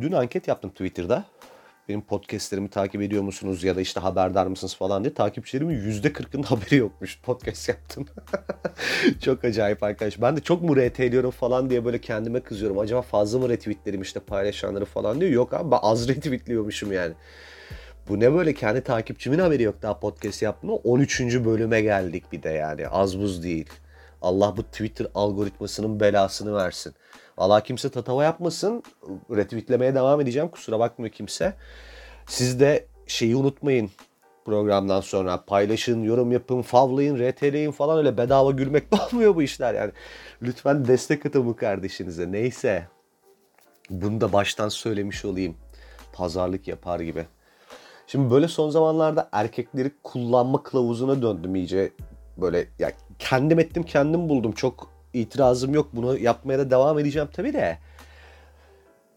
Dün anket yaptım Twitter'da. Benim podcastlerimi takip ediyor musunuz ya da işte haberdar mısınız falan diye. Takipçilerimin %40'ının haberi yokmuş podcast yaptım. çok acayip arkadaş. Ben de çok mu RT'liyorum falan diye böyle kendime kızıyorum. Acaba fazla mı retweetlerim işte paylaşanları falan diyor. Yok abi ben az retweetliyormuşum yani. Bu ne böyle kendi takipçimin haberi yok daha podcast yaptım. 13. bölüme geldik bir de yani az buz değil. Allah bu Twitter algoritmasının belasını versin. Allah kimse tatava yapmasın. Retweetlemeye devam edeceğim. Kusura bakmıyor kimse. Siz de şeyi unutmayın programdan sonra. Paylaşın, yorum yapın, favlayın, RT'leyin falan öyle bedava gülmek olmuyor bu işler yani. Lütfen destek atın bu kardeşinize. Neyse. Bunu da baştan söylemiş olayım. Pazarlık yapar gibi. Şimdi böyle son zamanlarda erkekleri kullanma kılavuzuna döndüm iyice. Böyle ya kendim ettim kendim buldum. Çok itirazım yok. Bunu yapmaya da devam edeceğim tabii de.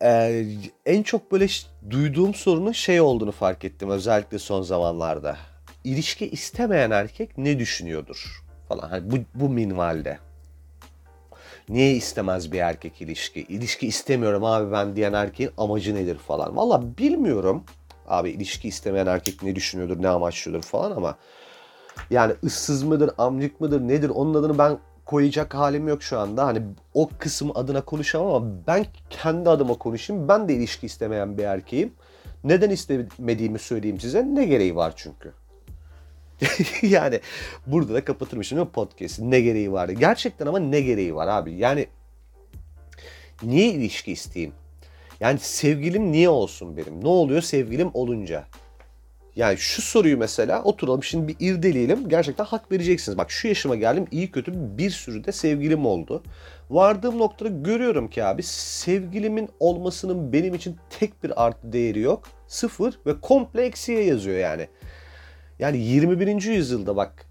Ee, en çok böyle duyduğum sorunun şey olduğunu fark ettim özellikle son zamanlarda. İlişki istemeyen erkek ne düşünüyordur falan. Hani bu, bu minvalde. Niye istemez bir erkek ilişki? İlişki istemiyorum abi ben diyen erkeğin amacı nedir falan. Valla bilmiyorum. Abi ilişki istemeyen erkek ne düşünüyordur, ne amaçlıyordur falan ama yani ıssız mıdır, amcık mıdır, nedir onun adını ben koyacak halim yok şu anda. Hani o kısım adına konuşamam ama ben kendi adıma konuşayım. Ben de ilişki istemeyen bir erkeğim. Neden istemediğimi söyleyeyim size. Ne gereği var çünkü. yani burada da kapatırmışım değil mi podcast'i? Ne gereği var? Gerçekten ama ne gereği var abi? Yani niye ilişki isteyeyim? Yani sevgilim niye olsun benim? Ne oluyor sevgilim olunca? Yani şu soruyu mesela oturalım şimdi bir irdeleyelim. Gerçekten hak vereceksiniz. Bak şu yaşıma geldim iyi kötü bir sürü de sevgilim oldu. Vardığım noktada görüyorum ki abi sevgilimin olmasının benim için tek bir artı değeri yok. Sıfır ve komple eksiye yazıyor yani. Yani 21. yüzyılda bak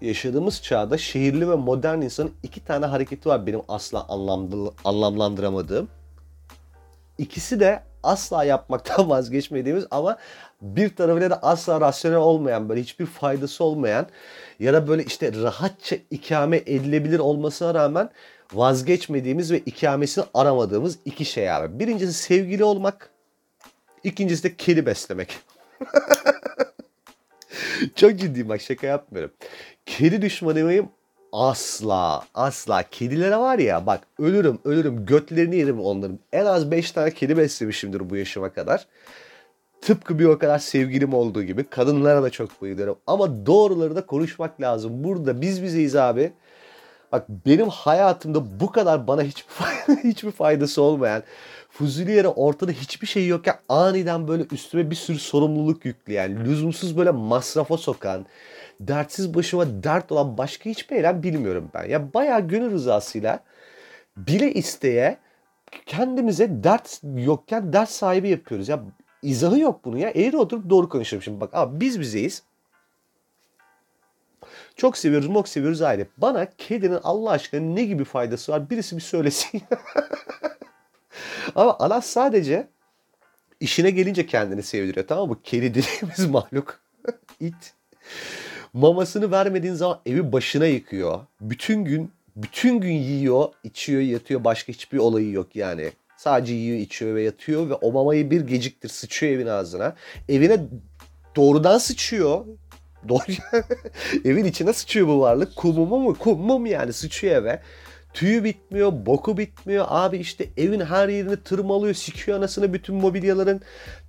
yaşadığımız çağda şehirli ve modern insanın iki tane hareketi var benim asla anlamlandıramadığım. İkisi de asla yapmaktan vazgeçmediğimiz ama bir tarafıyla da asla rasyonel olmayan böyle hiçbir faydası olmayan ya da böyle işte rahatça ikame edilebilir olmasına rağmen vazgeçmediğimiz ve ikamesini aramadığımız iki şey abi. Birincisi sevgili olmak. ikincisi de kedi beslemek. Çok ciddiyim bak şaka yapmıyorum. Kedi düşmanıyım Asla asla. Kedilere var ya bak ölürüm ölürüm götlerini yerim onların. En az 5 tane kedi beslemişimdir bu yaşıma kadar. Tıpkı bir o kadar sevgilim olduğu gibi. Kadınlara da çok bayılıyorum. Ama doğruları da konuşmak lazım. Burada biz bizeyiz abi. Bak benim hayatımda bu kadar bana hiçbir, hiçbir faydası olmayan, fuzuli yere ortada hiçbir şey yokken aniden böyle üstüme bir sürü sorumluluk yükleyen, lüzumsuz böyle masrafa sokan, dertsiz başıma dert olan başka hiçbir eylem bilmiyorum ben. Ya bayağı gönül rızasıyla bile isteye kendimize dert yokken dert sahibi yapıyoruz. Ya izahı yok bunun ya. Eğri oturup doğru konuşalım şimdi. Bak abi biz bizeyiz. Çok seviyoruz, mok seviyoruz ayrı. Bana kedinin Allah aşkına ne gibi faydası var? Birisi bir söylesin. Ama Anas sadece işine gelince kendini sevdiriyor. Tamam mı? Kedi dediğimiz mahluk. it. Mamasını vermediğin zaman evi başına yıkıyor. Bütün gün bütün gün yiyor, içiyor, yatıyor. Başka hiçbir olayı yok yani. Sadece yiyor, içiyor ve yatıyor ve o mamayı bir geciktir sıçıyor evin ağzına. Evine doğrudan sıçıyor. Doğru. evin içine sıçıyor bu varlık. Kumumu mu? Kumum yani sıçıyor eve. Tüyü bitmiyor, boku bitmiyor. Abi işte evin her yerini tırmalıyor, sikiyor anasını bütün mobilyaların.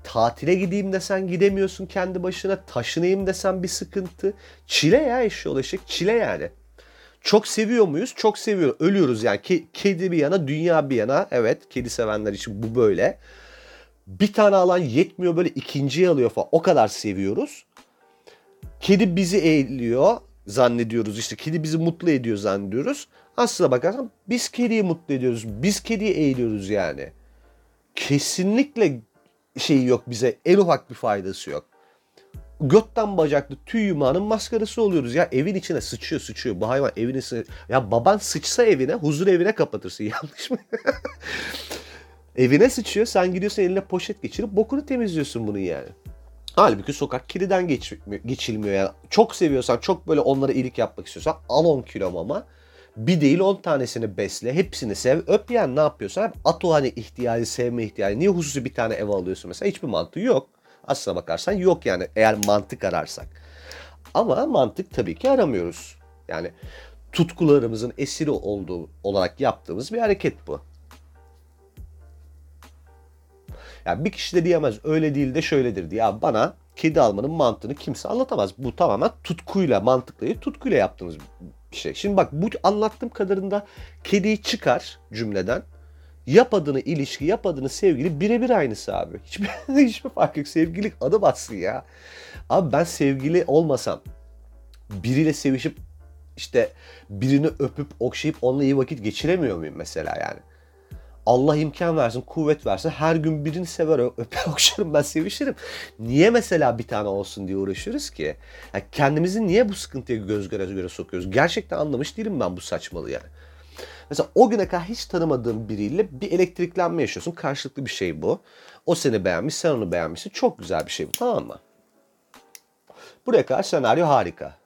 Tatile gideyim desen gidemiyorsun kendi başına. Taşınayım desen bir sıkıntı. Çile ya eşya ulaşık. Çile yani. Çok seviyor muyuz? Çok seviyor. Ölüyoruz yani. Ke- kedi bir yana, dünya bir yana. Evet, kedi sevenler için bu böyle. Bir tane alan yetmiyor böyle ikinciyi alıyor falan. O kadar seviyoruz. Kedi bizi eğiliyor zannediyoruz. İşte kedi bizi mutlu ediyor zannediyoruz. Aslına bakarsan biz kediyi mutlu ediyoruz. Biz kediyi eğiliyoruz yani. Kesinlikle şey yok bize en ufak bir faydası yok. Götten bacaklı tüy yumağının maskarası oluyoruz ya. Evin içine sıçıyor sıçıyor. Bu hayvan evin içine... Ya baban sıçsa evine huzur evine kapatırsın. Yanlış mı? evine sıçıyor. Sen gidiyorsun eline poşet geçirip bokunu temizliyorsun bunun yani. Halbuki sokak kiriden geç, geçilmiyor yani. Çok seviyorsan, çok böyle onlara iyilik yapmak istiyorsan al 10 kilo mama Bir değil on tanesini besle. Hepsini sev. Öp yani ne yapıyorsun? Hep at o hani ihtiyacı, sevme ihtiyacı. Niye hususi bir tane ev alıyorsun mesela? Hiçbir mantığı yok. Aslına bakarsan yok yani eğer mantık ararsak. Ama mantık tabii ki aramıyoruz. Yani tutkularımızın esiri olduğu olarak yaptığımız bir hareket bu. Yani bir kişi de diyemez öyle değil de şöyledir diye. Ya bana kedi almanın mantığını kimse anlatamaz. Bu tamamen tutkuyla, mantıkla değil, tutkuyla yaptığınız bir şey. Şimdi bak bu anlattığım kadarında kediyi çıkar cümleden. Yap adını ilişki, yap adını sevgili birebir aynısı abi. Hiçbir, hiçbir fark yok. Sevgililik adı batsın ya. Abi ben sevgili olmasam, biriyle sevişip işte birini öpüp okşayıp onunla iyi vakit geçiremiyor muyum mesela yani? Allah imkan versin, kuvvet versin. Her gün birini sever, öper, okşarım, ben sevişirim. Niye mesela bir tane olsun diye uğraşıyoruz ki? Yani kendimizi niye bu sıkıntıya göz göre göre sokuyoruz? Gerçekten anlamış değilim ben bu saçmalığı yani. Mesela o güne kadar hiç tanımadığın biriyle bir elektriklenme yaşıyorsun. Karşılıklı bir şey bu. O seni beğenmiş, sen onu beğenmişsin. Çok güzel bir şey bu tamam mı? Buraya kadar senaryo harika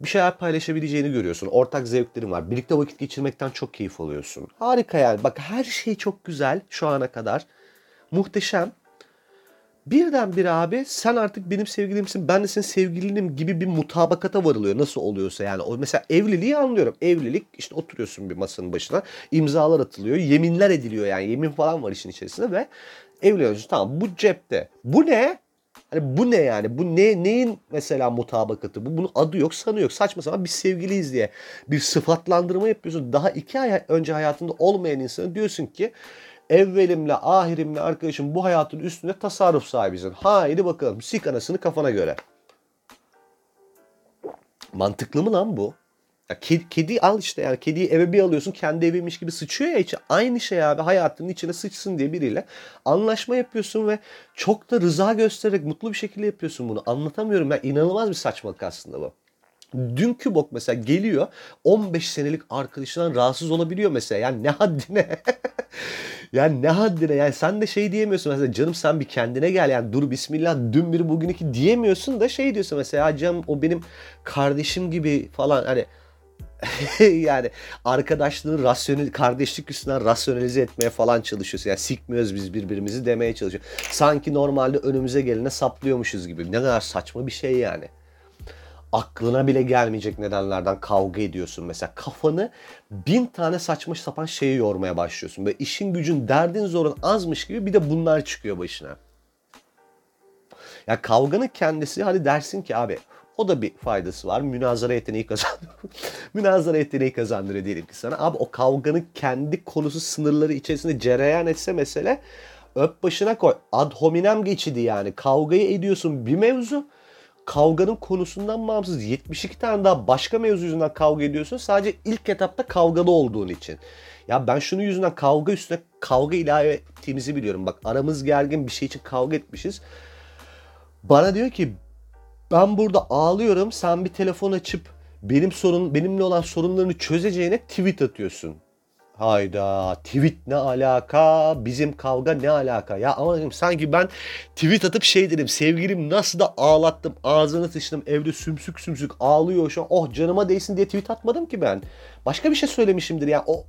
bir şeyler paylaşabileceğini görüyorsun. Ortak zevklerin var. Birlikte vakit geçirmekten çok keyif alıyorsun. Harika yani. Bak her şey çok güzel şu ana kadar. Muhteşem. Birden bir abi sen artık benim sevgilimsin ben de senin sevgilinim gibi bir mutabakata varılıyor nasıl oluyorsa yani. O mesela evliliği anlıyorum. Evlilik işte oturuyorsun bir masanın başına imzalar atılıyor yeminler ediliyor yani yemin falan var işin içerisinde ve evleniyorsun tamam bu cepte. Bu ne? Hani bu ne yani? Bu ne neyin mesela mutabakatı? Bu bunun adı yok, sanı yok. Saçma sapan bir sevgiliyiz diye bir sıfatlandırma yapıyorsun. Daha iki ay önce hayatında olmayan insanı diyorsun ki evvelimle ahirimle arkadaşım bu hayatın üstünde tasarruf sahibisin. Haydi bakalım sik anasını kafana göre. Mantıklı mı lan bu? Ya kedi, kedi al işte yani kediyi eve bir alıyorsun kendi eviymiş gibi sıçıyor ya içi. Aynı şey abi hayatının içine sıçsın diye biriyle anlaşma yapıyorsun ve çok da rıza göstererek mutlu bir şekilde yapıyorsun bunu. Anlatamıyorum ya inanılmaz bir saçmalık aslında bu. Dünkü bok mesela geliyor 15 senelik arkadaşından rahatsız olabiliyor mesela. Yani ne haddine. yani ne haddine. Yani sen de şey diyemiyorsun mesela canım sen bir kendine gel yani dur bismillah dün biri bugün iki diyemiyorsun da şey diyorsun mesela canım o benim kardeşim gibi falan hani yani arkadaşlığını rasyonel, kardeşlik üstünden rasyonelize etmeye falan çalışıyorsun. Yani sikmiyoruz biz birbirimizi demeye çalışıyor. Sanki normalde önümüze gelene saplıyormuşuz gibi. Ne kadar saçma bir şey yani. Aklına bile gelmeyecek nedenlerden kavga ediyorsun. Mesela kafanı bin tane saçma sapan şeyi yormaya başlıyorsun. Böyle işin gücün derdin zorun azmış gibi bir de bunlar çıkıyor başına. Ya kavganın kendisi hadi dersin ki abi o da bir faydası var. Münazara yeteneği kazandırıyor. Münazara yeteneği kazandırıyor diyelim ki sana. Abi o kavganın kendi konusu sınırları içerisinde cereyan etse mesele öp başına koy. Ad hominem geçidi yani. Kavgayı ediyorsun bir mevzu. Kavganın konusundan bağımsız 72 tane daha başka mevzu yüzünden kavga ediyorsun. Sadece ilk etapta kavgalı olduğun için. Ya ben şunu yüzünden kavga üstüne kavga ilave ettiğimizi biliyorum. Bak aramız gergin bir şey için kavga etmişiz. Bana diyor ki ben burada ağlıyorum. Sen bir telefon açıp benim sorun benimle olan sorunlarını çözeceğine tweet atıyorsun. Hayda tweet ne alaka? Bizim kavga ne alaka? Ya ama dedim sanki ben tweet atıp şey dedim sevgilim nasıl da ağlattım ağzını sıçtım evde sümsük sümsük ağlıyor şu an. Oh canıma değsin diye tweet atmadım ki ben. Başka bir şey söylemişimdir ya o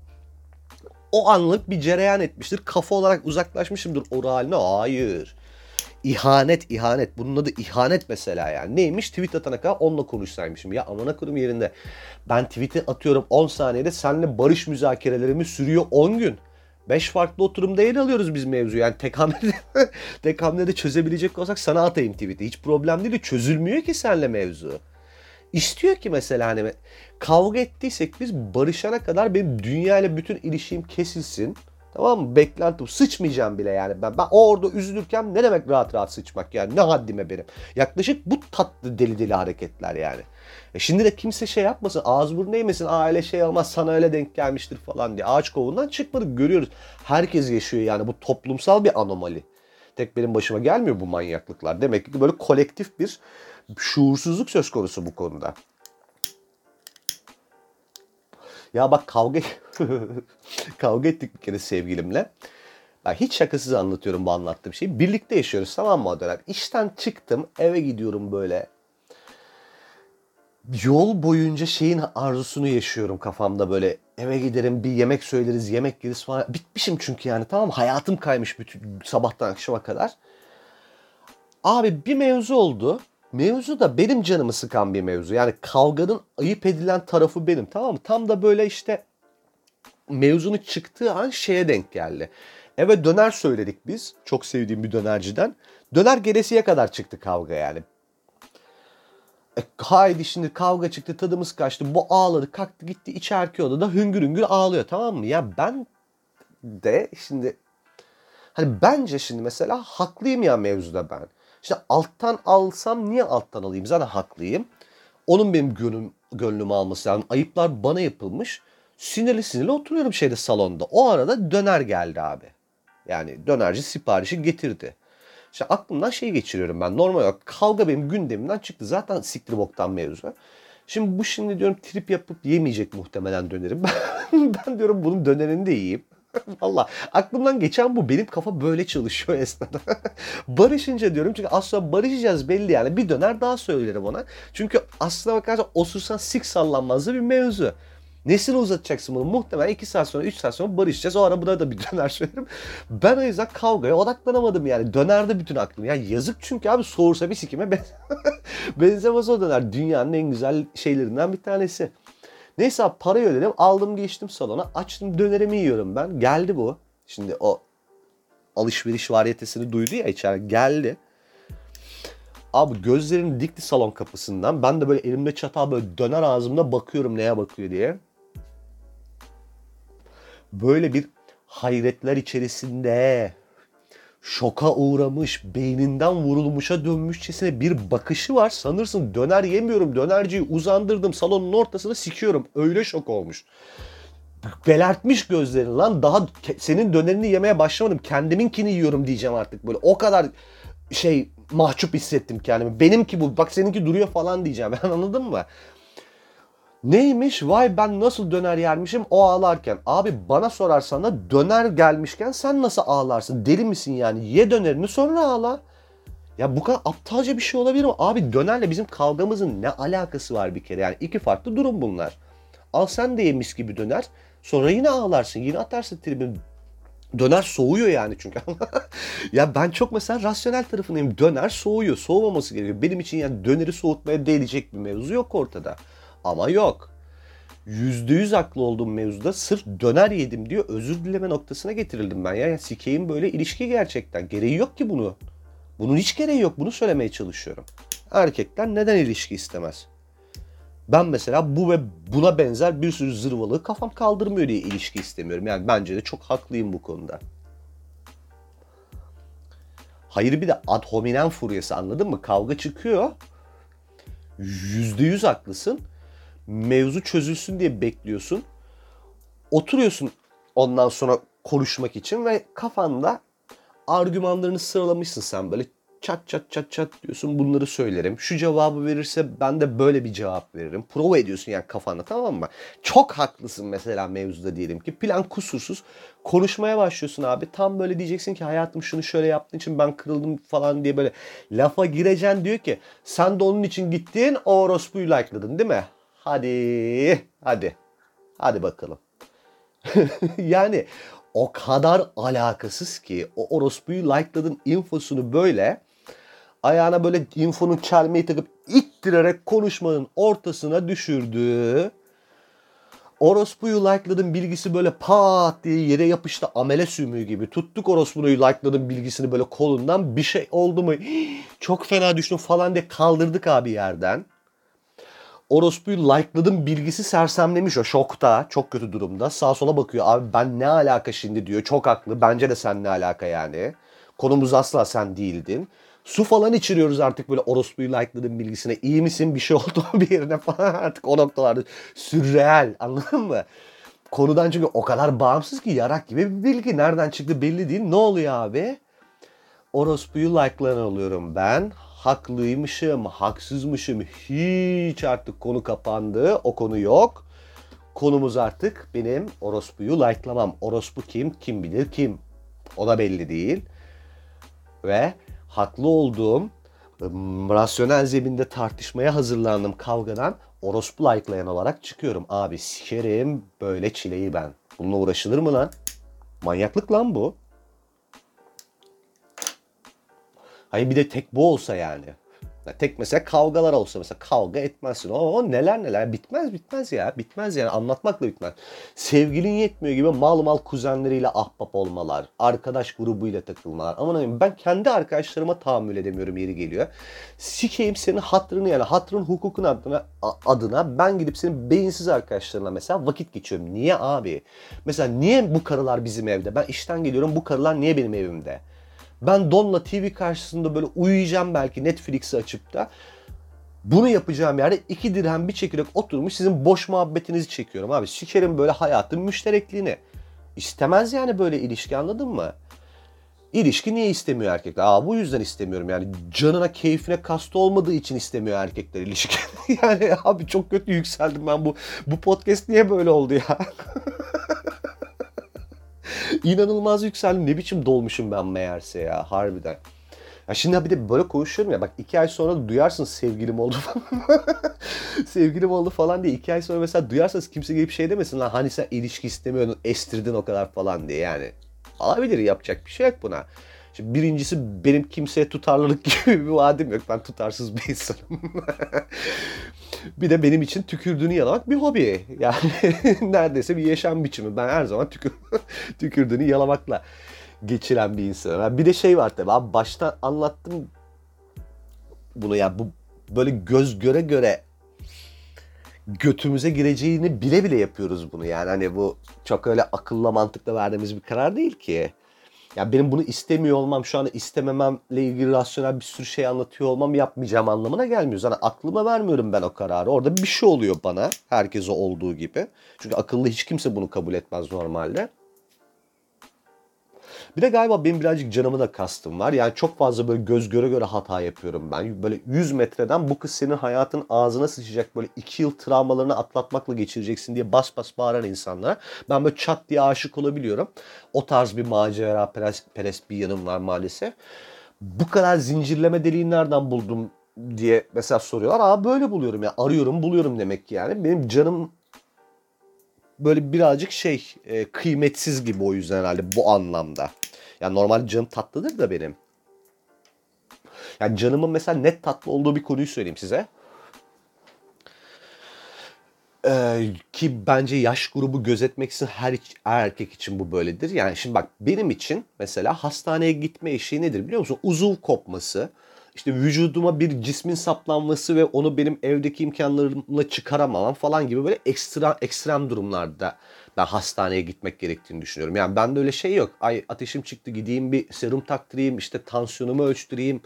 o anlık bir cereyan etmiştir. Kafa olarak uzaklaşmışımdır o haline. Hayır İhanet, ihanet. Bunun adı ihanet mesela yani. Neymiş? Tweet atana kadar onunla konuşsaymışım. Ya amına kurum yerinde. Ben tweet'i atıyorum 10 saniyede seninle barış müzakerelerimiz sürüyor 10 gün. 5 farklı oturumda yer alıyoruz biz mevzu. Yani tek hamlede, tek hamlede çözebilecek olsak sana atayım tweet'i. Hiç problem değil. Çözülmüyor ki seninle mevzu. İstiyor ki mesela hani kavga ettiysek biz barışana kadar benim dünya ile bütün ilişkim kesilsin. Tamam mı? Beklentim sıçmayacağım bile yani. Ben, ben orada üzülürken ne demek rahat rahat sıçmak yani ne haddime benim. Yaklaşık bu tatlı deli deli hareketler yani. E şimdi de kimse şey yapmasın ağız burnu eğmesin aile şey olmaz sana öyle denk gelmiştir falan diye. Ağaç kovuğundan çıkmadık görüyoruz. Herkes yaşıyor yani bu toplumsal bir anomali. Tek benim başıma gelmiyor bu manyaklıklar. Demek ki böyle kolektif bir şuursuzluk söz konusu bu konuda. Ya bak kavga kavga ettik bir kere sevgilimle. Ben hiç şakasız anlatıyorum bu anlattığım şeyi. Birlikte yaşıyoruz tamam mı o dönem? İşten çıktım eve gidiyorum böyle. yol boyunca şeyin arzusunu yaşıyorum kafamda böyle. Eve giderim bir yemek söyleriz, yemek yeriz falan. Bitmişim çünkü yani tamam Hayatım kaymış bütün sabahtan akşama kadar. Abi bir mevzu oldu. Mevzu da benim canımı sıkan bir mevzu. Yani kavganın ayıp edilen tarafı benim tamam mı? Tam da böyle işte mevzunun çıktığı an şeye denk geldi. Eve döner söyledik biz. Çok sevdiğim bir dönerciden. Döner gelesiye kadar çıktı kavga yani. E, haydi şimdi kavga çıktı tadımız kaçtı. Bu ağladı kalktı gitti içerki odada hüngür hüngür ağlıyor tamam mı? Ya ben de şimdi hani bence şimdi mesela haklıyım ya mevzuda ben. İşte alttan alsam niye alttan alayım? Zaten haklıyım. Onun benim gönlüm, gönlümü alması lazım. Ayıplar bana yapılmış. Sinirli sinirli oturuyorum şeyde salonda. O arada döner geldi abi. Yani dönerci siparişi getirdi. İşte aklımdan şey geçiriyorum ben. Normal olarak kavga benim gündemimden çıktı. Zaten siktir boktan mevzu. Şimdi bu şimdi diyorum trip yapıp yemeyecek muhtemelen dönerim. ben diyorum bunun dönerini de yiyeyim. Valla aklımdan geçen bu. Benim kafa böyle çalışıyor esnada. Barışınca diyorum çünkü aslında barışacağız belli yani. Bir döner daha söylerim ona. Çünkü aslına bakarsan osursan sik sallanmazdı bir mevzu. Nesini uzatacaksın bunu? Muhtemelen 2 saat sonra 3 saat sonra barışacağız. O ara buna da bir döner söylerim. Ben o yüzden kavgaya odaklanamadım yani. Dönerde bütün aklım. Ya yazık çünkü abi soğursa bir sikime ben... benzemez o döner. Dünyanın en güzel şeylerinden bir tanesi. Neyse abi parayı ödedim. Aldım geçtim salona. Açtım dönerimi yiyorum ben. Geldi bu. Şimdi o alışveriş variyetesini duydu ya içeri. Geldi. Abi gözlerini dikti salon kapısından. Ben de böyle elimde çatal böyle döner ağzımda bakıyorum neye bakıyor diye böyle bir hayretler içerisinde şoka uğramış, beyninden vurulmuşa dönmüşçesine bir bakışı var. Sanırsın döner yemiyorum, dönerciyi uzandırdım, salonun ortasına sikiyorum. Öyle şok olmuş. Belertmiş gözlerini lan. Daha senin dönerini yemeye başlamadım. Kendiminkini yiyorum diyeceğim artık böyle. O kadar şey mahcup hissettim kendimi. Benimki bu. Bak seninki duruyor falan diyeceğim. Ben anladın mı? Neymiş? Vay ben nasıl döner yermişim o ağlarken. Abi bana sorarsan da döner gelmişken sen nasıl ağlarsın? Deli misin yani? Ye dönerini sonra ağla. Ya bu kadar aptalca bir şey olabilir mi? Abi dönerle bizim kavgamızın ne alakası var bir kere? Yani iki farklı durum bunlar. Al sen de yemiş gibi döner. Sonra yine ağlarsın. Yine atarsın tribün. Döner soğuyor yani çünkü. ya ben çok mesela rasyonel tarafındayım. Döner soğuyor. Soğumaması gerekiyor. Benim için yani döneri soğutmaya değecek bir mevzu yok ortada. Ama yok. Yüzde yüz haklı olduğum mevzuda sırf döner yedim diyor özür dileme noktasına getirildim ben. Ya, ya sikeyim böyle ilişki gerçekten. Gereği yok ki bunu. Bunun hiç gereği yok. Bunu söylemeye çalışıyorum. Erkekler neden ilişki istemez? Ben mesela bu ve buna benzer bir sürü zırvalığı kafam kaldırmıyor diye ilişki istemiyorum. Yani bence de çok haklıyım bu konuda. Hayır bir de ad hominem furyası anladın mı? Kavga çıkıyor. Yüzde yüz haklısın mevzu çözülsün diye bekliyorsun. Oturuyorsun ondan sonra konuşmak için ve kafanda argümanlarını sıralamışsın sen böyle çat çat çat çat diyorsun bunları söylerim. Şu cevabı verirse ben de böyle bir cevap veririm. Prova ediyorsun yani kafanda tamam mı? Çok haklısın mesela mevzuda diyelim ki. Plan kusursuz. Konuşmaya başlıyorsun abi. Tam böyle diyeceksin ki hayatım şunu şöyle yaptığın için ben kırıldım falan diye böyle lafa gireceksin diyor ki sen de onun için gittin o orospuyu like'ladın değil mi? Hadi, hadi. Hadi bakalım. yani o kadar alakasız ki o orospuyu like'ladın infosunu böyle ayağına böyle infonun çelmeyi takıp ittirerek konuşmanın ortasına düşürdü. Orospuyu like'ladın bilgisi böyle pat diye yere yapıştı amele sümüğü gibi. Tuttuk orospuyu like'ladın bilgisini böyle kolundan bir şey oldu mu? Çok fena düştüm falan diye kaldırdık abi yerden orospuyu like'ladım bilgisi sersemlemiş o. Şokta çok kötü durumda. Sağ sola bakıyor. Abi ben ne alaka şimdi diyor. Çok haklı. Bence de sen ne alaka yani? Konumuz asla sen değildin. Su falan içiriyoruz artık böyle orospuyu like'ladım bilgisine. İyi misin? Bir şey oldu bir yerine falan? Artık o noktalarda sürreal anladın mı? Konudan çünkü o kadar bağımsız ki yarak gibi bir bilgi. Nereden çıktı belli değil. Ne oluyor abi? Orospuyu like'layan oluyorum ben haklıymışım, haksızmışım hiç artık konu kapandı. O konu yok. Konumuz artık benim orospuyu like'lamam. Orospu kim? Kim bilir kim? O da belli değil. Ve haklı olduğum rasyonel zeminde tartışmaya hazırlandım kavgadan. orospu like'layan olarak çıkıyorum. Abi sikerim böyle çileyi ben. Bununla uğraşılır mı lan? Manyaklık lan bu. Hayır bir de tek bu olsa yani. Ya tek mesela kavgalar olsa mesela kavga etmezsin. O, o neler neler bitmez bitmez ya. Bitmez yani anlatmakla bitmez. Sevgilin yetmiyor gibi mal mal kuzenleriyle ahbap olmalar. Arkadaş grubuyla takılmalar. Aman abim ben kendi arkadaşlarıma tahammül edemiyorum yeri geliyor. Sikeyim senin hatrını yani hatrın hukukun adına, adına ben gidip senin beyinsiz arkadaşlarına mesela vakit geçiyorum. Niye abi? Mesela niye bu karılar bizim evde? Ben işten geliyorum bu karılar niye benim evimde? Ben Don'la TV karşısında böyle uyuyacağım belki Netflix'i açıp da. Bunu yapacağım yerde iki dirhem bir çekirdek oturmuş sizin boş muhabbetinizi çekiyorum abi. Sikerim böyle hayatın müşterekliğini. İstemez yani böyle ilişki anladın mı? İlişki niye istemiyor erkekler? Aa bu yüzden istemiyorum yani canına keyfine kastı olmadığı için istemiyor erkekler ilişki. yani abi çok kötü yükseldim ben bu bu podcast niye böyle oldu ya? İnanılmaz yükseldim. Ne biçim dolmuşum ben meğerse ya harbiden. Ya şimdi bir de böyle konuşuyorum ya bak iki ay sonra da duyarsın sevgilim oldu falan. sevgilim oldu falan diye iki ay sonra mesela duyarsanız kimse gelip şey demesin lan hani sen ilişki istemiyordun estirdin o kadar falan diye yani. Alabilir yapacak bir şey yok buna. Şimdi birincisi benim kimseye tutarlılık gibi bir vaadim yok. Ben tutarsız bir insanım. bir de benim için tükürdüğünü yalamak bir hobi. Yani neredeyse bir yaşam biçimi. Ben her zaman tükür, tükürdüğünü yalamakla geçiren bir insanım. bir de şey var tabii abi baştan anlattım bunu ya bu böyle göz göre göre götümüze gireceğini bile bile yapıyoruz bunu yani hani bu çok öyle akılla mantıkla verdiğimiz bir karar değil ki. Ya benim bunu istemiyor olmam, şu anda istemememle ilgili rasyonel bir sürü şey anlatıyor olmam yapmayacağım anlamına gelmiyor. Yani aklıma vermiyorum ben o kararı. Orada bir şey oluyor bana, herkese olduğu gibi. Çünkü akıllı hiç kimse bunu kabul etmez normalde. Bir de galiba benim birazcık canımı da kastım var. Yani çok fazla böyle göz göre göre hata yapıyorum ben. Böyle 100 metreden bu kız senin hayatın ağzına sıçacak böyle 2 yıl travmalarını atlatmakla geçireceksin diye bas bas bağıran insanlara ben böyle çat diye aşık olabiliyorum. O tarz bir macera perest bir yanım var maalesef. Bu kadar zincirleme deliği nereden buldum diye mesela soruyorlar. Aa böyle buluyorum ya. Arıyorum buluyorum demek ki yani. Benim canım böyle birazcık şey e, kıymetsiz gibi o yüzden herhalde bu anlamda. Yani normal canım tatlıdır da benim. Yani canımın mesela net tatlı olduğu bir konuyu söyleyeyim size. Ee, ki bence yaş grubu gözetmek için her, her erkek için bu böyledir. Yani şimdi bak benim için mesela hastaneye gitme işi nedir biliyor musun? Uzuv kopması, işte vücuduma bir cismin saplanması ve onu benim evdeki imkanlarımla çıkaramamam falan gibi böyle ekstra ekstrem durumlarda ben hastaneye gitmek gerektiğini düşünüyorum. Yani bende öyle şey yok. Ay ateşim çıktı gideyim bir serum taktırayım işte tansiyonumu ölçtüreyim.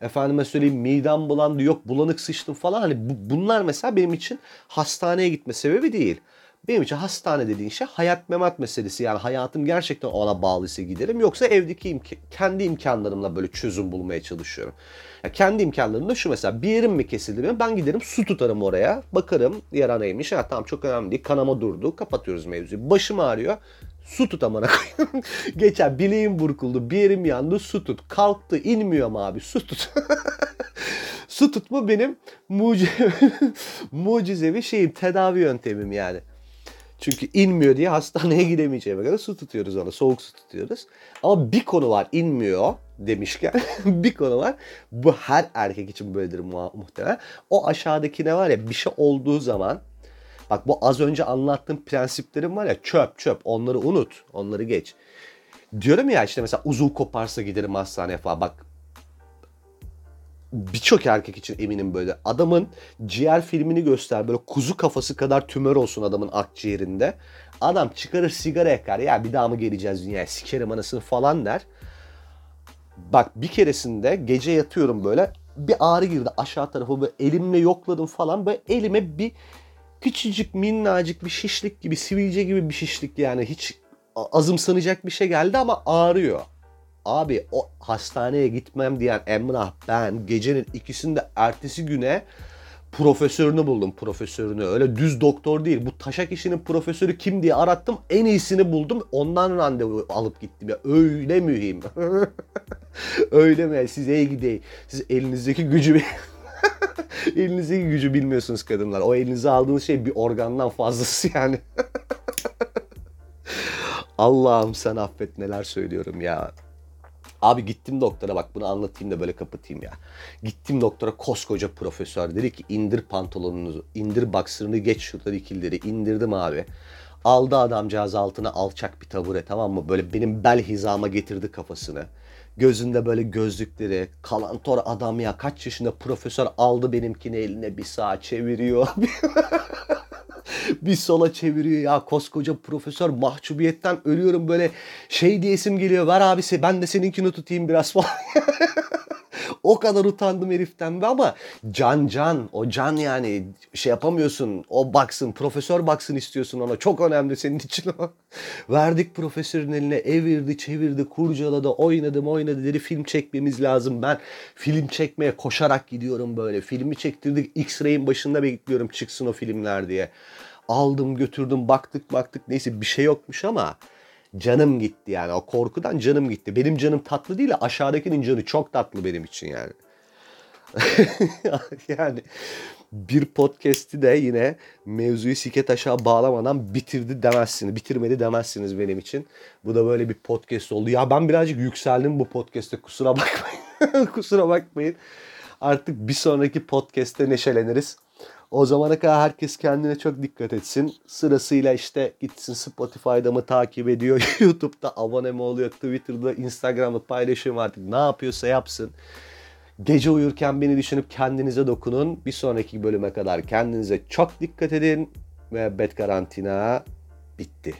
Efendime söyleyeyim midem bulandı yok bulanık sıçtım falan. Hani bu, bunlar mesela benim için hastaneye gitme sebebi değil. Benim için hastane dediğin şey hayat memat meselesi. Yani hayatım gerçekten ona bağlıysa giderim. Yoksa evdeki imk kendi imkanlarımla böyle çözüm bulmaya çalışıyorum. Ya kendi imkanlarımda şu mesela bir yerim mi kesildi benim ben giderim su tutarım oraya. Bakarım yara neymiş. Ha tamam çok önemli değil. Kanama durdu. Kapatıyoruz mevzuyu. Başım ağrıyor. Su tut amına koyayım. Geçen bileğim burkuldu. Bir yerim yandı. Su tut. Kalktı. inmiyorum abi. Su tut. su tutma benim mucize, mucizevi şeyim. Tedavi yöntemim yani. Çünkü inmiyor diye hastaneye gidemeyeceğime göre su tutuyoruz ona. Soğuk su tutuyoruz. Ama bir konu var inmiyor demişken bir konu var. Bu her erkek için böyledir mu muhtemelen. O aşağıdaki ne var ya bir şey olduğu zaman bak bu az önce anlattığım prensiplerim var ya çöp çöp onları unut. Onları geç. Diyorum ya işte mesela uzuv koparsa giderim hastaneye falan. Bak birçok erkek için eminim böyle. Adamın ciğer filmini göster. Böyle kuzu kafası kadar tümör olsun adamın akciğerinde. Adam çıkarır sigara yakar. Ya bir daha mı geleceğiz dünyaya sikerim anasını falan der. Bak bir keresinde gece yatıyorum böyle. Bir ağrı girdi aşağı tarafı böyle elimle yokladım falan. Böyle elime bir küçücük minnacık bir şişlik gibi sivilce gibi bir şişlik yani hiç azımsanacak bir şey geldi ama ağrıyor. Abi o hastaneye gitmem diyen Emrah ben gecenin ikisinde ertesi güne profesörünü buldum profesörünü. Öyle düz doktor değil. Bu taşak işinin profesörü kim diye arattım. En iyisini buldum. Ondan randevu alıp gittim ya. Öyle mühim. Öyle mi? Size iyi gideyim. Siz elinizdeki gücü Elinizdeki gücü bilmiyorsunuz kadınlar. O elinize aldığınız şey bir organdan fazlası yani. Allah'ım sen affet neler söylüyorum ya. Abi gittim doktora bak bunu anlatayım da böyle kapatayım ya. Gittim doktora koskoca profesör dedi ki indir pantolonunuzu, indir baksırını geç şurada dikilleri. indirdim abi. Aldı adamcağız altına alçak bir tabure tamam mı? Böyle benim bel hizama getirdi kafasını. Gözünde böyle gözlükleri. Kalantor adam ya kaç yaşında profesör aldı benimkini eline bir sağa çeviriyor. bir sola çeviriyor ya koskoca profesör mahcubiyetten ölüyorum böyle şey diyesim geliyor ver abisi ben de seninkini tutayım biraz falan. O kadar utandım heriften ama can can o can yani şey yapamıyorsun o baksın profesör baksın istiyorsun ona çok önemli senin için o. Verdik profesörün eline evirdi çevirdi kurcaladı oynadım oynadı dedi film çekmemiz lazım ben film çekmeye koşarak gidiyorum böyle filmi çektirdik X-Ray'in başında bekliyorum çıksın o filmler diye. Aldım götürdüm baktık baktık neyse bir şey yokmuş ama canım gitti yani o korkudan canım gitti. Benim canım tatlı değil aşağıdakinin canı çok tatlı benim için yani. yani bir podcast'i de yine mevzuyu siket aşağı bağlamadan bitirdi demezsiniz. Bitirmedi demezsiniz benim için. Bu da böyle bir podcast oldu. Ya ben birazcık yükseldim bu podcast'te kusura bakmayın. kusura bakmayın. Artık bir sonraki podcast'te neşeleniriz. O zamana kadar herkes kendine çok dikkat etsin. Sırasıyla işte gitsin Spotify'da mı takip ediyor, YouTube'da abone mi oluyor, Twitter'da, Instagram'da paylaşım artık ne yapıyorsa yapsın. Gece uyurken beni düşünüp kendinize dokunun. Bir sonraki bölüme kadar kendinize çok dikkat edin ve Bet Karantina bitti.